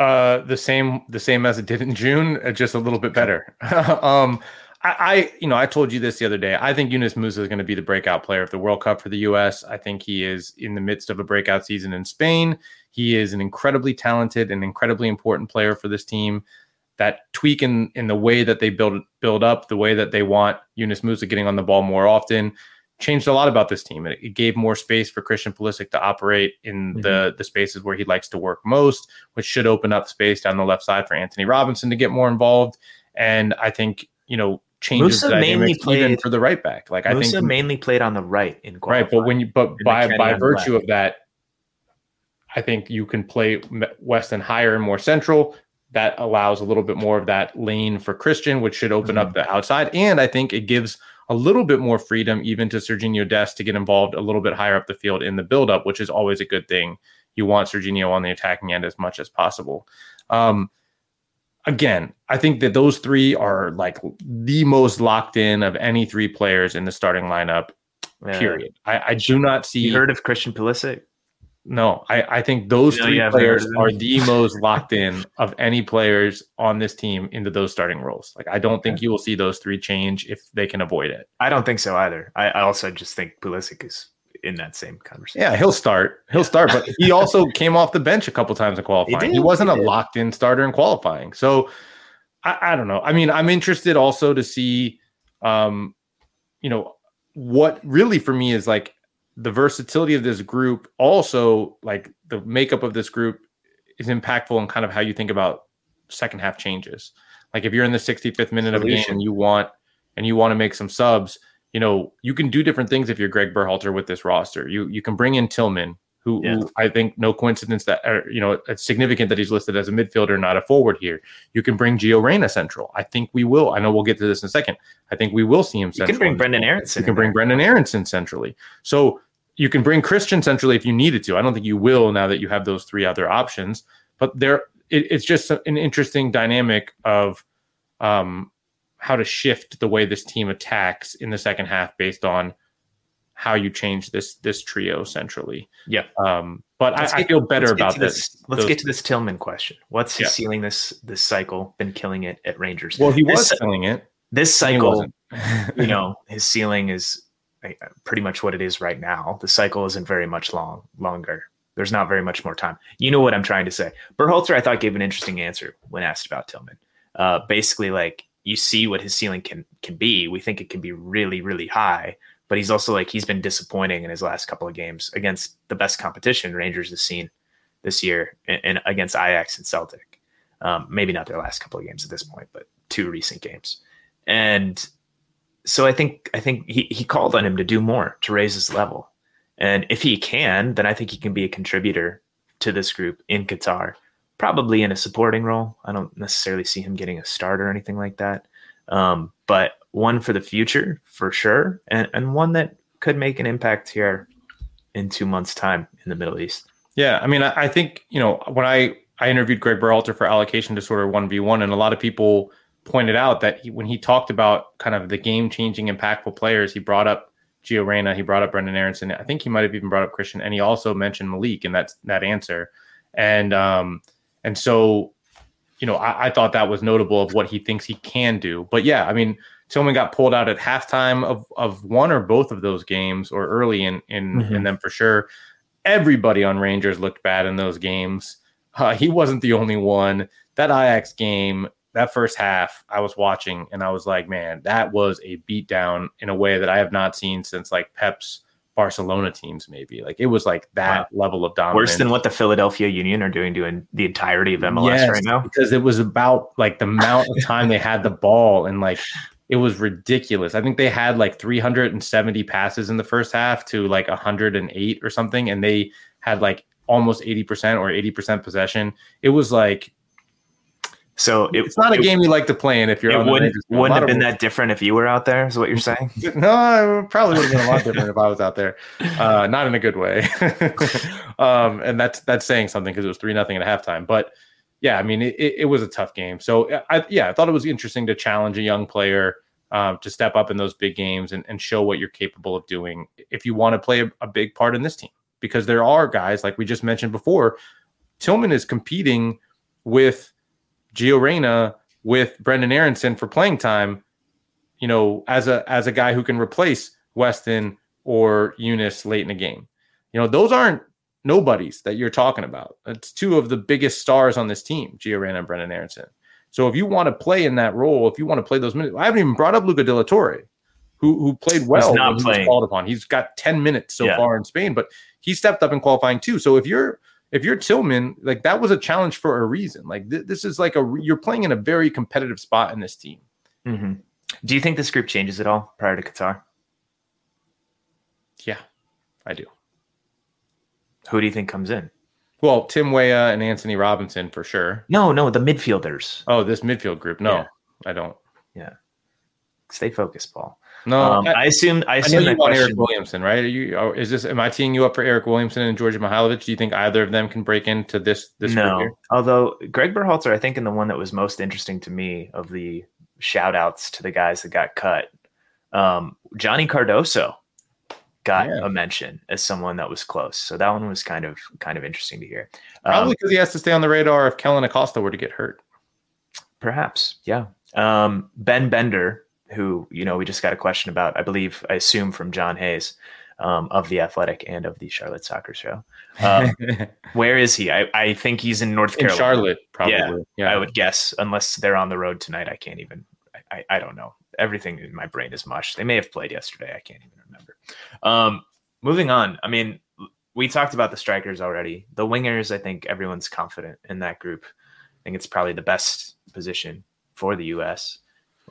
B: Uh, the same, the same as it did in June, uh, just a little bit better. um, I, I, you know, I told you this the other day. I think Yunus Musah is going to be the breakout player of the World Cup for the U.S. I think he is in the midst of a breakout season in Spain. He is an incredibly talented and incredibly important player for this team. That tweak in in the way that they build build up, the way that they want Yunus Musah getting on the ball more often, changed a lot about this team. It, it gave more space for Christian Pulisic to operate in
A: Mhm.
B: the the spaces where he likes to work most, which should open up space down the left side for Antonee Robinson to get more involved. And I think you know changes
A: Musah
B: the
A: mainly
B: dynamics even
A: played-
B: for the right back. Like I
A: Musah
B: think
A: mainly played on the right in
B: right, but when you but by by virtue of that, I think you can play Weston higher and more central. That allows a little bit more of that lane for Christian, which should open
A: Mm-hmm.
B: up the outside. And I think it gives a little bit more freedom even to Serginho Dest to get involved a little bit higher up the field in the buildup, which is always a good thing. You want Serginho on the attacking end as much as possible. Um, again, I think that those three are like the most locked in of any three players in the starting lineup.
A: Yeah.
B: Period. I, I do not see.
A: You heard of Christian Pulisic?
B: No, I, I think those three players
A: heard of them?
B: are the most locked in of any players on this team into those starting roles. Like I don't think you will see those three change if they can avoid it.
A: I don't think so either. I, I also just think Pulisic is in that same conversation.
B: Yeah, he'll start. He'll start, but he also came off the bench a couple times in qualifying. He,
A: did,
B: wasn't
A: he
B: a locked in starter in qualifying. So I, I don't know. I mean, I'm interested also to see um, you know, what really for me is like the versatility of this group, also like the makeup of this group is impactful in kind of how you think about second half changes. Like if you're in the 65th minute of a game and you want and you want to make some subs, you know, you can do different things if you're Greg Berhalter with this roster. You you can bring in Tillman, who,
A: Yeah.
B: who I think no coincidence that or, you know it's significant that he's listed as a midfielder, not a forward here. You can bring Gio Reyna central. I think we will. I know we'll get to this in a second. I think we will see him. Central.
A: You can bring
B: Brenden.
A: Aaronson.
B: You can bring. Brenden Aaronson centrally. So you can bring Christian centrally if you needed to. I don't think you will now that you have those three other options. But there, it, it's just an interesting dynamic of um, how to shift the way this team attacks in the second half based on how you change this this trio centrally.
A: Yeah.
B: Um, but
A: Let's
B: I, I feel better about
A: to
B: this.
A: Let's
B: those-
A: get to this Tillman question. What's his
B: Yeah.
A: ceiling this this cycle? Been killing it at Rangers.
B: Well, he
A: This-
B: was selling it.
A: this cycle. you know, his ceiling is pretty much what it is right now. The cycle isn't very much long longer. There's not very much more time. You know what I'm trying to say. Berhalter, I thought, gave an interesting answer when asked about Tillman. Uh, basically, like you see what his ceiling can can be. We think it can be really, really high. But he's also like he's been disappointing in his last couple of games against the best competition Rangers has seen this year, and, and against Ajax and Celtic. Um, maybe not their last couple of games at this point, but two recent games. And so I think I think he, he called on him to do more to raise his level. And if he can, then I think he can be a contributor to this group in Qatar, probably in a supporting role. I don't necessarily see him getting a start or anything like that. Um, but one for the future for sure, and, and one that could make an impact here in two months' time in the Middle East.
B: Yeah, I mean, I, I think you know when I I interviewed Greg Berhalter for allocation disorder one v one, and a lot of people pointed out that he, when he talked about kind of the game changing, impactful players, he brought up Gio Reyna, he brought up Brenden Aaronson. I think he might have even brought up Christian, and he also mentioned Malik in that that answer. And um and so you know I, I thought that was notable of what he thinks he can do. But yeah, I mean. Tillman got pulled out at halftime of, of one or both of those games, or early in in,
A: Mhm.
B: in them for sure everybody on Rangers looked bad in those games. Uh, he wasn't the only one. That Ajax game, that first half, I was watching and I was like, man, that was a beatdown in a way that I have not seen since like Pep's Barcelona teams, maybe. Like it was like that level of dominance.
A: Worse than what the Philadelphia Union are doing doing the entirety of MLS
B: Yes,
A: right now.
B: because it was about like the amount of time they had the ball and like it was ridiculous. I think they had like 370 passes in the first half to like 108 or something, and they had like almost 80% or 80% possession. It was like
A: So it,
B: it's not a
A: it-
B: game you like to play in if you're
A: It wouldn't. Wouldn't have been
B: rules-
A: that different if you were out there. Is what you're saying?
B: No, it probably would have been a lot different if I was out there. Uh, not in a good way. um, and that's that's saying something because it was three nothing at halftime. But yeah, I mean, it, it, it was a tough game. So I, yeah, I thought it was interesting to challenge a young player um, to step up in those big games and, and show what you're capable of doing if you want to play a, a big part in this team. Because there are guys like we just mentioned before. Tillman is competing with Gio Reyna with Brenden Aaronson for playing time you know, as a as a guy who can replace Weston or Yunus late in the game. You know, those aren't nobodies that you're talking about. It's two of the biggest stars on this team, Gio Reyna and Brenden Aaronson. So if you want to play in that role, if you want to play those minutes, I haven't even brought up Luca De La Torre, who who played well
A: not
B: when he
A: playing.
B: was called upon. He's got 10 minutes so
A: Yeah.
B: far in Spain, but he stepped up in qualifying too. So if you're if you're Tillman, like that was a challenge for a reason. Like th- this is like a re- you're playing in a very competitive spot in this team.
A: hmm Do you think this group changes at all prior to Qatar?
B: Yeah, I do.
A: Who do you think comes in?
B: Well, Tim Weah and Antonee Robinson for sure.
A: No, no, the midfielders.
B: Oh, this midfield group. No,
A: Yeah.
B: I don't.
A: Stay focused, Paul.
B: No,
A: Um,
B: I,
A: I assume. I
B: I
A: assume
B: you
A: that question.
B: Eryk Williamson, right? Are you? Is this? Am I teeing you up for Eryk Williamson and Georgia Mihailovic? Do you think either of them can break into this this group
A: no, although Greg Berhalter, I think, in the one that was most interesting to me of the shout outs to the guys that got cut, um, Johnny Cardoso got
B: Yeah.
A: a mention as someone that was close. So that one was kind of kind of interesting to hear.
B: Probably
A: Um,
B: because he has to stay on the radar if Kellen Acosta were to get hurt.
A: Perhaps, yeah. Um, ben Bender, who you know we just got a question about, I believe, I assume from John Hayes um, of the Athletic and of the Charlotte Soccer Show. Um, where is he? I, I think he's in North
B: in
A: Carolina.
B: Charlotte, probably. Yeah,
A: I would guess, unless they're on the road tonight. I can't even. I, I, I don't know. Everything in my brain is mush. They may have played yesterday. I can't even remember. Um, moving on. I mean, we talked about the strikers already. The wingers. I think everyone's confident in that group. I think it's probably the best position for the U.S.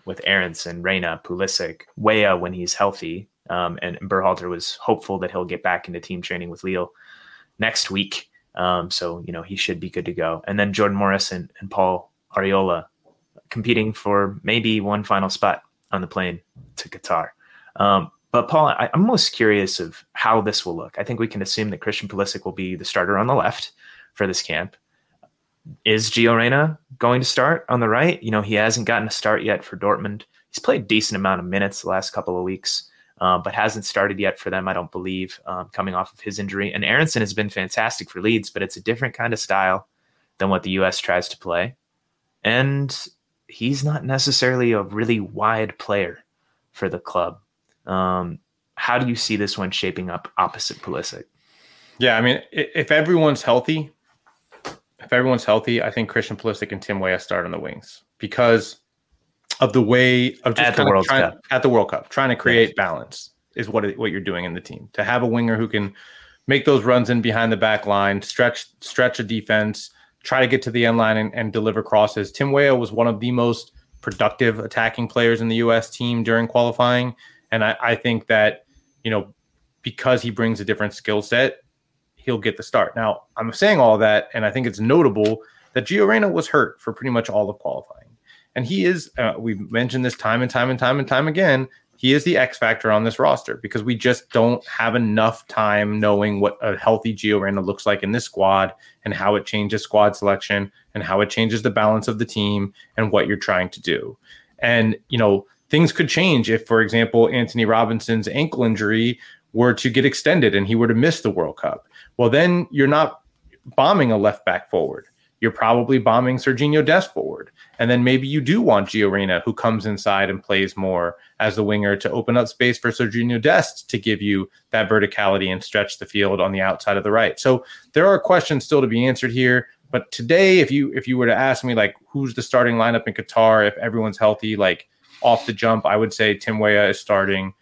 A: with Aaronson, Reyna, Pulisic, Weah when he's healthy. Um, and Berhalter was hopeful that he'll get back into team training with Lille next week. Um, so you know he should be good to go. And then Jordan Morris and, and Paul Arriola competing for maybe one final spot on the plane to Qatar. Um, but Paul, I, I'm most curious of how this will look. I think we can assume that Christian Pulisic will be the starter on the left for this camp. Is Gio Reyna going to start on the right? You know, he hasn't gotten a start yet for Dortmund. He's played a decent amount of minutes the last couple of weeks, um, but hasn't started yet for them, I don't believe, um, coming off of his injury. And Aaronson has been fantastic for Leeds, but it's a different kind of style than what the U.S. tries to play. And he's not necessarily a really wide player for the club. Um, how do you see this one shaping up opposite Pulisic?
B: Yeah, I mean, if everyone's healthy, if everyone's healthy, I think Christian Pulisic and Tim Weah start on the wings because of the way of just
A: At the World
B: trying,
A: Cup.
B: at the World Cup, trying to create balance is what it, what you're doing in the team. To have a winger who can make those runs in behind the back line, stretch stretch a defense, try to get to the end line and, and deliver crosses. Tim Weah was one of the most productive attacking players in the U.S. team during qualifying, and I, I think that you know because he brings a different skill set, he'll get the start. Now, I'm saying all that, and I think it's notable that Gio Reyna was hurt for pretty much all of qualifying. And he is, uh, we've mentioned this time and time and time and time again, he is the X factor on this roster because we just don't have enough time knowing what a healthy Gio Reyna looks like in this squad and how it changes squad selection and how it changes the balance of the team and what you're trying to do. And, you know, things could change if, for example, Antonee Robinson's ankle injury were to get extended and he were to miss the World Cup. Well, then you're not bombing a left back forward. You're probably bombing Serginho Dest forward. And then maybe you do want Gio who comes inside and plays more as the winger to open up space for Serginho Dest to give you that verticality and stretch the field on the outside of the right. So there are questions still to be answered here. But today, if you if you were to ask me like who's the starting lineup in Qatar, if everyone's healthy, like off the jump, I would say Tim Weah is starting,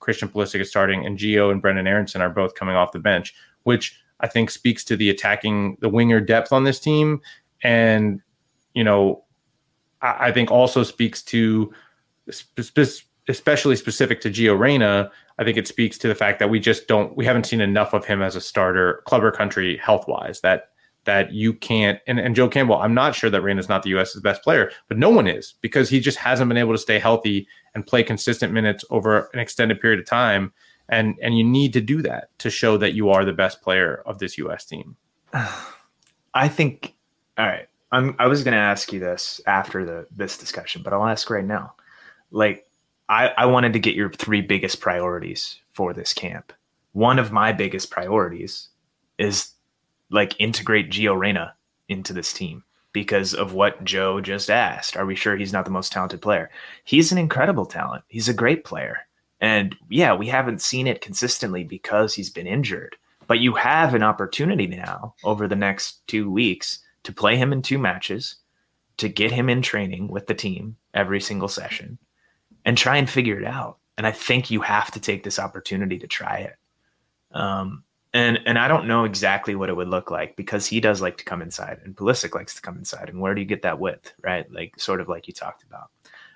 B: Christian Pulisic is starting, and Gio and Brenden Aaronson are both coming off the bench, which I think speaks to the attacking the winger depth on this team, and you know, I, I think also speaks to spe- spe- especially specific to Gio Reyna. I think it speaks to the fact that we just don't we haven't seen enough of him as a starter, club or country health wise. That that you can't and, and Joe Campbell, I'm not sure that Reyna's not the US's best player, but no one is because he just hasn't been able to stay healthy and play consistent minutes over an extended period of time. And and you need to do that to show that you are the best player of this US team.
A: I think. All right, I'm. I was going to ask you this after the this discussion, but I'll ask right now. Like, I I wanted to get your three biggest priorities for this camp. One of my biggest priorities is like integrate Gio Reyna into this team because of what Joe just asked. Are we sure he's not the most talented player? He's an incredible talent. He's a great player. And yeah, we haven't seen it consistently because he's been injured. But you have an opportunity now over the next two weeks to play him in two matches, to get him in training with the team every single session, and try and figure it out. And I think you have to take this opportunity to try it. Um, and and I don't know exactly what it would look like because he does like to come inside, and Pulisic likes to come inside. And where do you get that width, right? Like sort of like you talked about.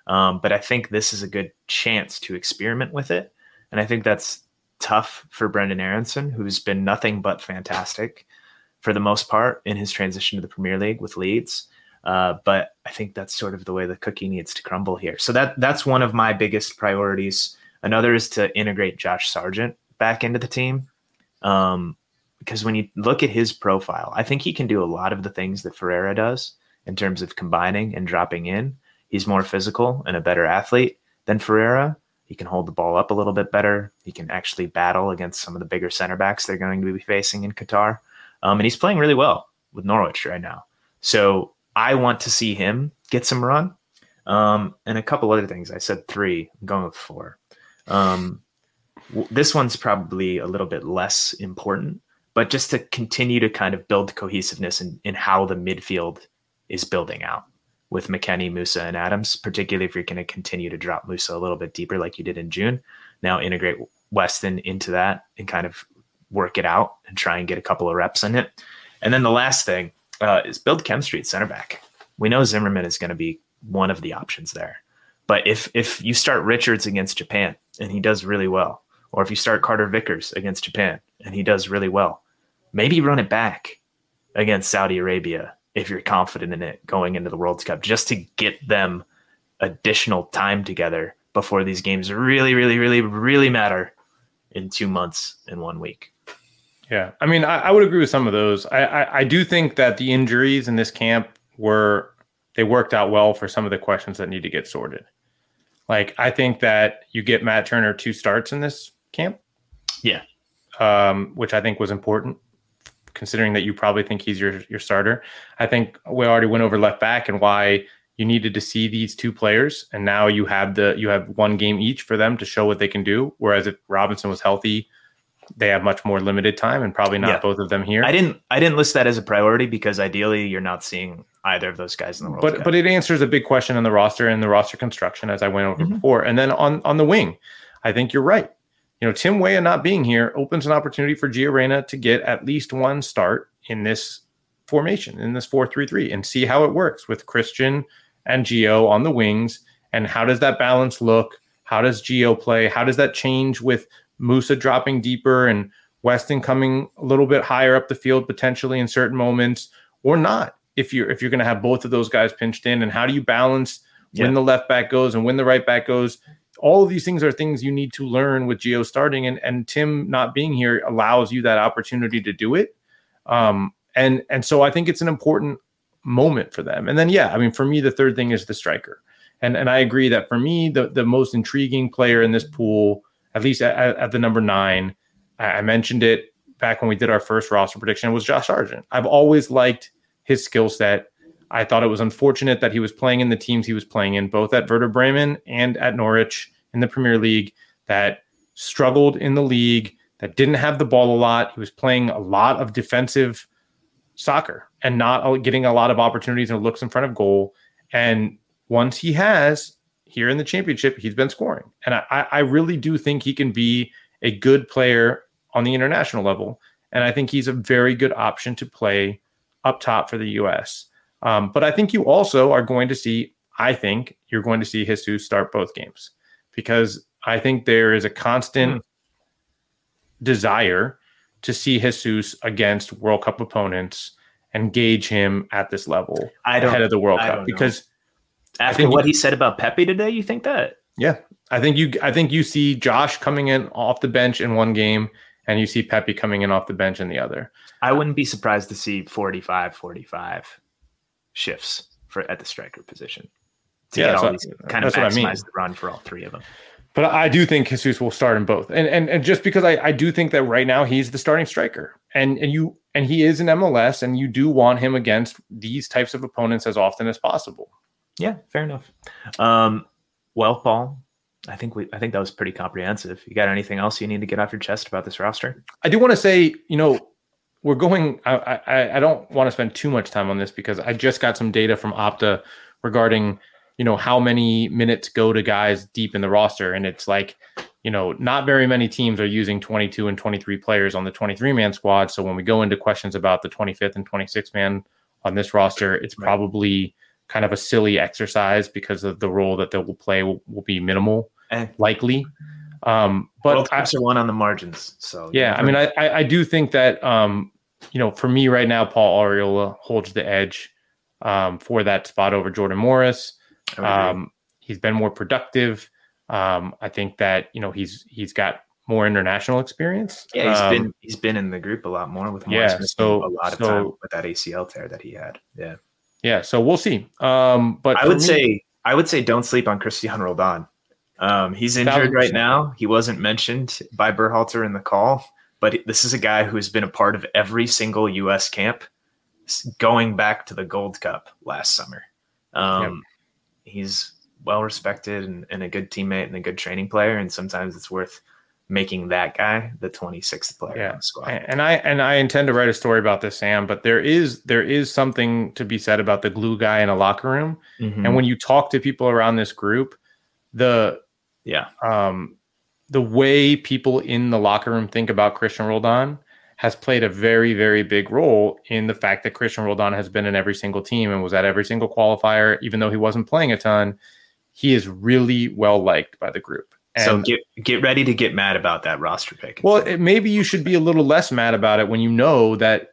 A: Um, but I think this is a good chance to experiment with it, and I think that's tough for Brenden Aaronson, who's been nothing but fantastic for the most part in his transition to the Premier League with Leeds. Uh, but I think that's sort of the way the cookie needs to crumble here. So that that's one of my biggest priorities. Another is to integrate Josh Sargent back into the team. Um, because when you look at his profile, I think he can do a lot of the things that Ferreira does in terms of combining and dropping in. He's more physical and a better athlete than Ferreira. He can hold the ball up a little bit better. He can actually battle against some of the bigger center backs they're going to be facing in Qatar. Um, and he's playing really well with Norwich right now. So I want to see him get some run. Um, and a couple other things. I said three. I'm going with four. Um, w- this one's probably a little bit less important, but just to continue to kind of build cohesiveness in, in how the midfield is building out with McKennie, Musah, and Adams, particularly if you're going to continue to drop Musah a little bit deeper like you did in June. Now integrate Weston into that and kind of work it out and try and get a couple of reps in it. And then the last thing uh, is build chemistry at center back. We know Zimmerman is going to be one of the options there. But if if you start Richards against Japan and he does really well, or if you start Carter Vickers against Japan and he does really well, maybe run it back against Saudi Arabia if you're confident in it going into the World Cup, just to get them additional time together before these games really, really, really, really matter in two months in one week.
B: Yeah, I mean, I, I would agree with some of those. I, I, I do think that the injuries in this camp were they worked out well for some of the questions that need to get sorted. Like I think that you get Matt Turner two starts in this camp.
A: Yeah.
B: Um, which I think was important considering that you probably think he's your your starter. I think we already went over left back and why you needed to see these two players and now you have the you have one game each for them to show what they can do whereas if Robinson was healthy they have much more limited time and probably not yeah. both of them here.
A: I didn't I didn't list that as a priority because ideally you're not seeing either of those guys in the World
B: But
A: Cup.
B: but it answers a big question on the roster and the roster construction as I went over mm-hmm. before. And then on on the wing, I think you're right. You know, Tim Weah not being here opens an opportunity for Gio Reyna to get at least one start in this formation, in this 4-3-3 and see how it works with Christian and Gio on the wings and how does that balance look? How does Gio play? How does that change with Musah dropping deeper and Weston coming a little bit higher up the field potentially in certain moments or not if you're if you're going to have both of those guys pinched in and how do you balance yeah. when the left back goes and when the right back goes all of these things are things you need to learn with Gio starting and and Tim not being here allows you that opportunity to do it um and and so I think it's an important moment for them and then yeah I mean for me the third thing is the striker and and I agree that for me the the most intriguing player in this pool at least at, at the number nine. I mentioned it back when we did our first roster prediction was Josh Sargent. I've always liked his skill set. I thought it was unfortunate that he was playing in the teams he was playing in, both at Werder Bremen and at Norwich in the Premier League, that struggled in the league, that didn't have the ball a lot. He was playing a lot of defensive soccer and not getting a lot of opportunities and looks in front of goal. And once he has, here in the championship, he's been scoring. And I, I really do think he can be a good player on the international level. And I think he's a very good option to play up top for the US. Um, but I think you also are going to see, I think you're going to see Jesus start both games because I think there is a constant mm. desire to see Jesus against World Cup opponents and gauge him at this level I don't, ahead of the World Cup because
A: after what you, he said about Pepi today, you think that?
B: Yeah, I think you. I think you see Josh coming in off the bench in one game, and you see Pepi coming in off the bench in the other.
A: I wouldn't be surprised to see 45, 45 shifts for at the striker position to yeah, get all these, kind of maximize I mean. the run for all three of them.
B: But I do think Jesus will start in both, and and and just because I, I do think that right now he's the starting striker, and and you and he is in MLS, and you do want him against these types of opponents as often as possible.
A: Yeah, fair enough. Um, well, Paul, I think we I think that was pretty comprehensive. You got anything else you need to get off your chest about this roster?
B: I do want to say, you know, we're going. I, I I don't want to spend too much time on this because I just got some data from Opta regarding you know how many minutes go to guys deep in the roster, and it's like you know not very many teams are using 22 and 23 players on the 23 man squad. So when we go into questions about the 25th and 26th man on this roster, it's probably kind of a silly exercise because of the role that they will play will, will be minimal, eh. likely. Um, but
A: World Cups are one on the margins. So
B: yeah, I mean, I, I do think that um, you know, for me right now, Paul Arriola holds the edge um, for that spot over Jordan Morris. Um, he's been more productive. Um, I think that you know he's he's got more international experience.
A: Yeah, he's um, been he's been in the group a lot more with Morris yeah, so, a lot of so, time with that ACL tear that he had. Yeah.
B: Yeah, so we'll see. Um, but
A: I would me, say I would say don't sleep on Cristian Roldan. Um, he's injured right now. He wasn't mentioned by Berhalter in the call, but this is a guy who has been a part of every single U.S. camp going back to the Gold Cup last summer. Um, yep. He's well respected and, and, a good teammate and a good training player, and sometimes it's worth making that guy the 26th player yeah. on the squad.
B: And I and I intend to write a story about this, Sam. But there is there is something to be said about the glue guy in a locker room, mm-hmm. and when you talk to people around this group, the
A: yeah
B: um the way people in the locker room think about Cristian Roldan has played a very, very big role in the fact that Cristian Roldan has been in every single team and was at every single qualifier, even though he wasn't playing a ton. He is really well liked by the group.
A: And so get get ready to get mad about that roster pick.
B: Well, it, maybe you should be a little less mad about it when you know that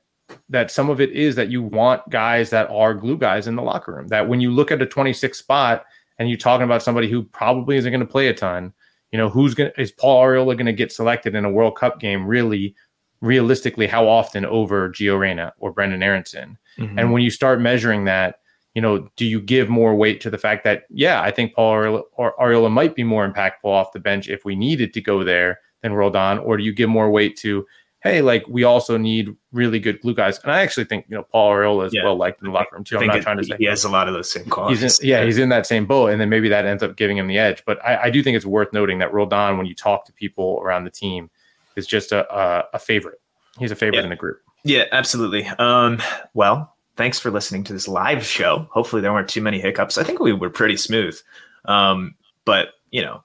B: that some of it is that you want guys that are glue guys in the locker room. That when you look at a 26 spot and you're talking about somebody who probably isn't going to play a ton, you know, who's going to is Paul Arriola going to get selected in a World Cup game really realistically how often over Gio Reyna or Brenden Aaronson. Mm-hmm. And when you start measuring that, you know, do you give more weight to the fact that, yeah, I think Paul Arriola might be more impactful off the bench if we needed to go there than Roldan, or do you give more weight to, hey, like we also need really good glue guys? And I actually think, you know, Paul Arriola is yeah. well liked in the locker room too. I'm not it, trying to say
A: he has a lot of those same qualities.
B: He's in, yeah, he's in that same boat, and then maybe that ends up giving him the edge. But I, I do think it's worth noting that Roldan, when you talk to people around the team, is just a, a, a favorite. He's a favorite
A: yeah.
B: in the group.
A: Yeah, absolutely. Um, well, thanks for listening to this live show. Hopefully, there weren't too many hiccups. I think we were pretty smooth. Um, but you know,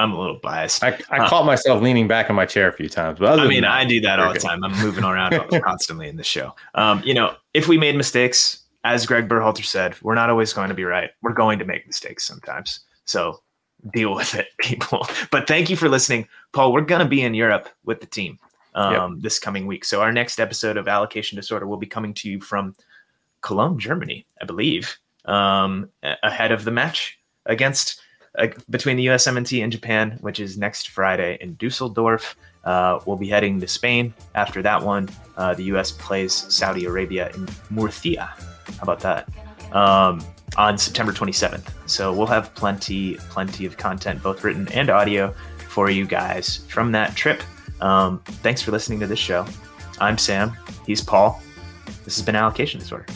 A: I'm a little biased.
B: I, I uh, caught myself leaning back in my chair a few times, but
A: I mean, that, I do that all the time. I'm moving around constantly in the show. Um, you know, if we made mistakes, as Greg Berhalter said, we're not always going to be right. We're going to make mistakes sometimes. So deal with it, people. But thank you for listening, Paul. We're going to be in Europe with the team um, yep. this coming week. So our next episode of Allocation Disorder will be coming to you from Cologne, Germany, I believe, um, ahead of the match against uh, between the USMNT and Japan, which is next Friday in Dusseldorf. Uh, we'll be heading to Spain after that one. Uh, the US plays Saudi Arabia in Murcia. How about that? Um, on September 27th. So we'll have plenty, plenty of content, both written and audio, for you guys from that trip. Um, thanks for listening to this show. I'm Sam. He's Paul. This has been Allocation Disorder.